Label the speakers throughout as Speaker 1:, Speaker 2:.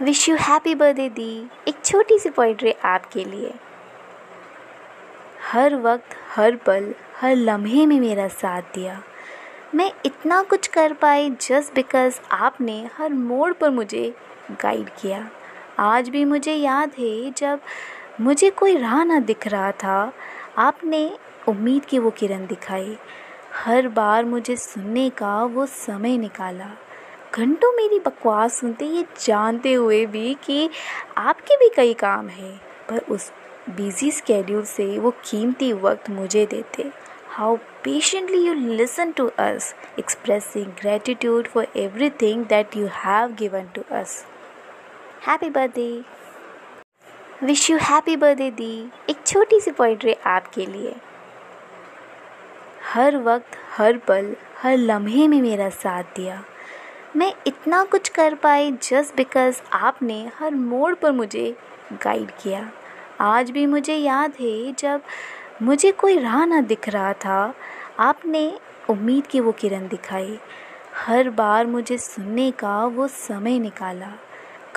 Speaker 1: Wish you happy birthday दी एक छोटी सी पोइट्री आपके लिए। हर वक्त, हर पल, हर लम्हे में मेरा साथ दिया। मैं इतना कुछ कर पाई जस्ट बिकॉज़ आपने हर मोड़ पर मुझे गाइड किया। आज भी मुझे याद है जब मुझे कोई राह ना दिख रहा था। आपने उम्मीद की वो किरण दिखाई। हर बार मुझे सुनने का वो समय निकाला। घंटों मेरी बकवास सुनते ये जानते हुए भी कि आपके भी कई काम हैं, पर उस बिज़ी स्केड्यूल से वो कीमती वक्त मुझे देते। How patiently you listen to us expressing gratitude for everything that you have given to us happy birthday wish you happy birthday दी एक छोटी सी पोइट्री आपके लिए। हर वक्त, हर पल, हर लम्हे में मेरा साथ दिया। मैं इतना कुछ कर पाई जस्ट बिकॉज़ आपने हर मोड़ पर मुझे गाइड किया। आज भी मुझे याद है जब मुझे कोई राह ना दिख रहा था, आपने उम्मीद की वो किरण दिखाई। हर बार मुझे सुनने का वो समय निकाला।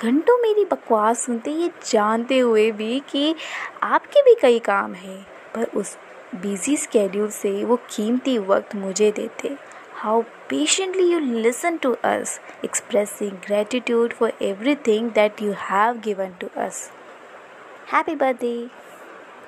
Speaker 1: घंटों मेरी बकवास सुनते ये जानते हुए भी कि आपके भी कई काम हैं, पर उस बिज़ी स्केड्यूल से वो कीमती वक्त मुझे देते। how patiently you listen to us, expressing gratitude for everything that you have given to us. Happy birthday!